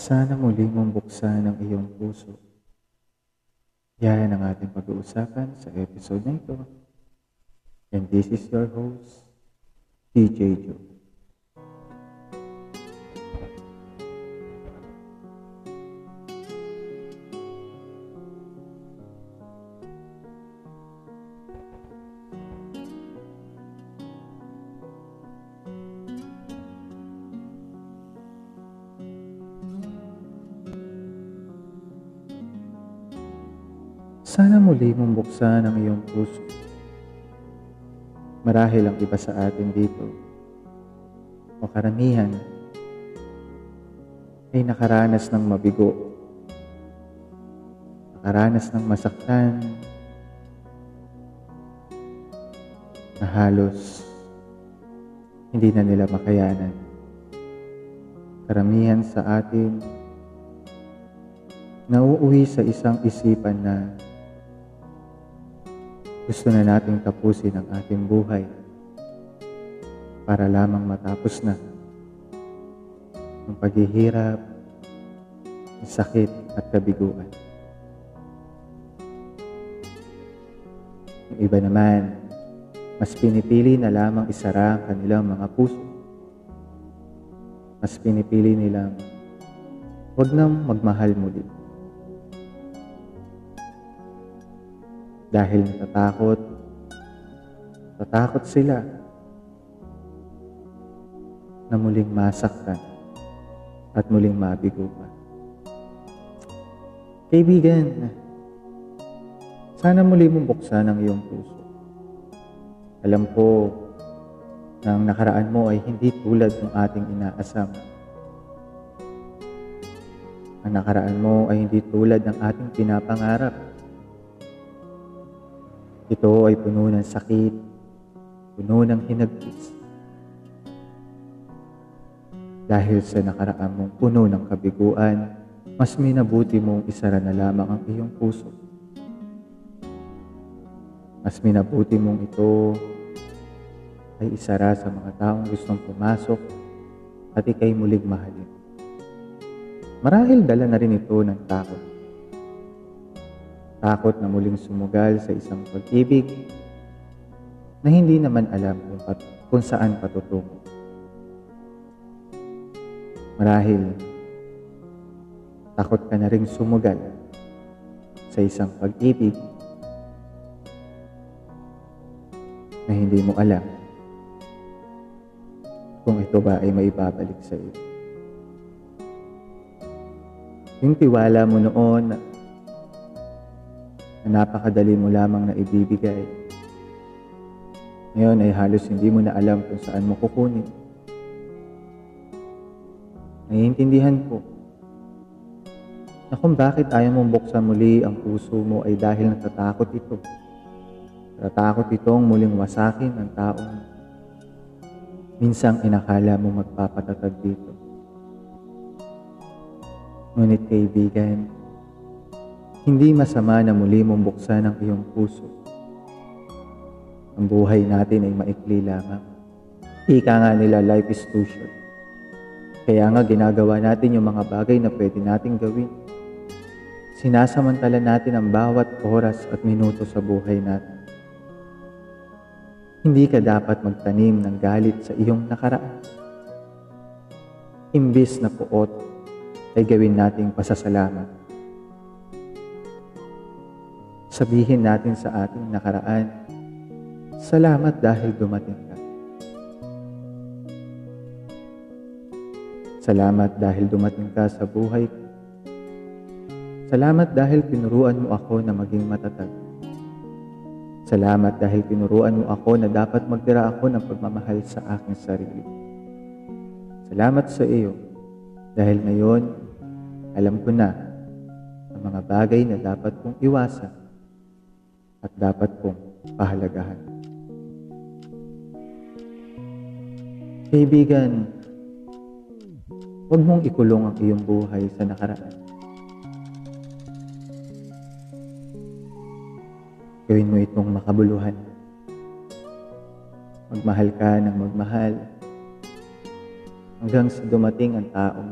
Sana muli mong buksan ang iyong puso. Yan ang ating pag-uusapan sa episode na ito. And this is your host, DJ Joe. Sana muli mong buksan ang iyong puso. Marahil ang iba sa atin dito o karamihan ay nakaranas ng mabigo, nakaranas ng masaktan, na halos hindi na nila makayanan. Karamihan sa atin nauuwi sa isang isipan na gusto na nating tapusin ang ating buhay para lamang matapos na ang paghihirap, ang sakit at kabiguan. Yung iba naman, mas pinipili na lamang isara ang kanilang mga puso. Mas pinipili nilang huwag nang magmahal muli. Dahil natatakot. Natatakot sila na muling masaktan at muling mabigo pa. Kaibigan, sana muli mong buksan ang iyong puso. Alam ko na ang nakaraan mo ay hindi tulad ng ating inaasam. Ang nakaraan mo ay hindi tulad ng ating pinapangarap. Ito ay puno ng sakit, puno ng hinagpis. Dahil sa nakaraan mong puno ng kabiguan, mas minabuti mong isara na lamang ang iyong puso. Mas minabuti mong ito ay isara sa mga taong gustong pumasok at ikay mulig mahalin. Marahil dala na rin ito ng takot Takot na muling sumugal sa isang pag-ibig na hindi naman alam kung, pat- kung saan patutungo. Marahil, takot ka na rin sumugal sa isang pag-ibig na hindi mo alam kung ito ba ay maibabalik sa iyo. Yung tiwala mo noon na napakadali mo lamang na ibibigay. Ngayon ay halos hindi mo na alam kung saan mo kukunin. Naiintindihan ko na kung bakit ayaw mong buksan muli ang puso mo ay dahil natatakot ito. Natatakot itong muling wasakin ng taong minsang inakala mo magpapatatag dito. Ngunit kaibigan, hindi masama na muli mong buksan ang iyong puso. Ang buhay natin ay maikli lamang. Ika nga nila, life is too short. Kaya nga ginagawa natin yung mga bagay na pwede nating gawin. Sinasamantala natin ang bawat oras at minuto sa buhay natin. Hindi ka dapat magtanim ng galit sa iyong nakaraan. Imbis na puot, ay gawin nating pasasalamat sabihin natin sa ating nakaraan, Salamat dahil dumating ka. Salamat dahil dumating ka sa buhay ko. Salamat dahil tinuruan mo ako na maging matatag. Salamat dahil tinuruan mo ako na dapat magtira ako ng pagmamahal sa aking sarili. Salamat sa iyo dahil ngayon alam ko na ang mga bagay na dapat kong iwasan at dapat kong pahalagahan. Kaibigan, huwag mong ikulong ang iyong buhay sa nakaraan. Gawin mo itong makabuluhan. Magmahal ka ng magmahal hanggang sa dumating ang taong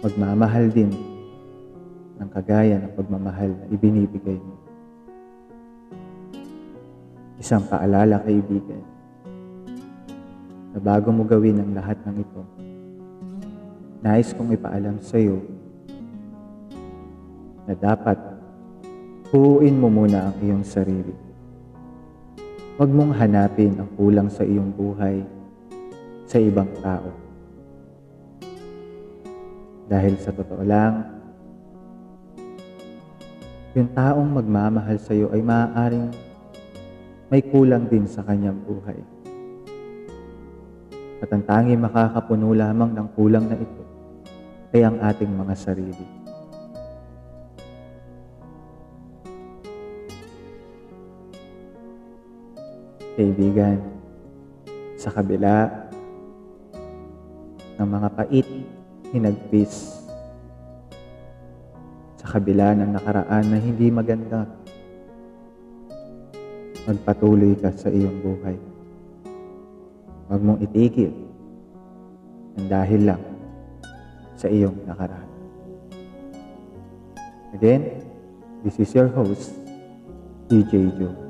magmamahal din ng kagaya ng pagmamahal na ibinibigay mo. Isang paalala kaibigan, na bago mo gawin ang lahat ng ito, nais kong ipaalam sa iyo na dapat huuin mo muna ang iyong sarili. Huwag mong hanapin ang kulang sa iyong buhay sa ibang tao. Dahil sa totoo lang, yung taong magmamahal sa iyo ay maaaring may kulang din sa kanyang buhay. At ang tanging makakapuno lamang ng kulang na ito ay ang ating mga sarili. Kaibigan, sa kabila ng mga pait, hinagpis, sa kabila ng nakaraan na hindi maganda, magpatuloy ka sa iyong buhay. Huwag mong itigil ang dahil lang sa iyong nakaraan. Again, this is your host, DJ Joe.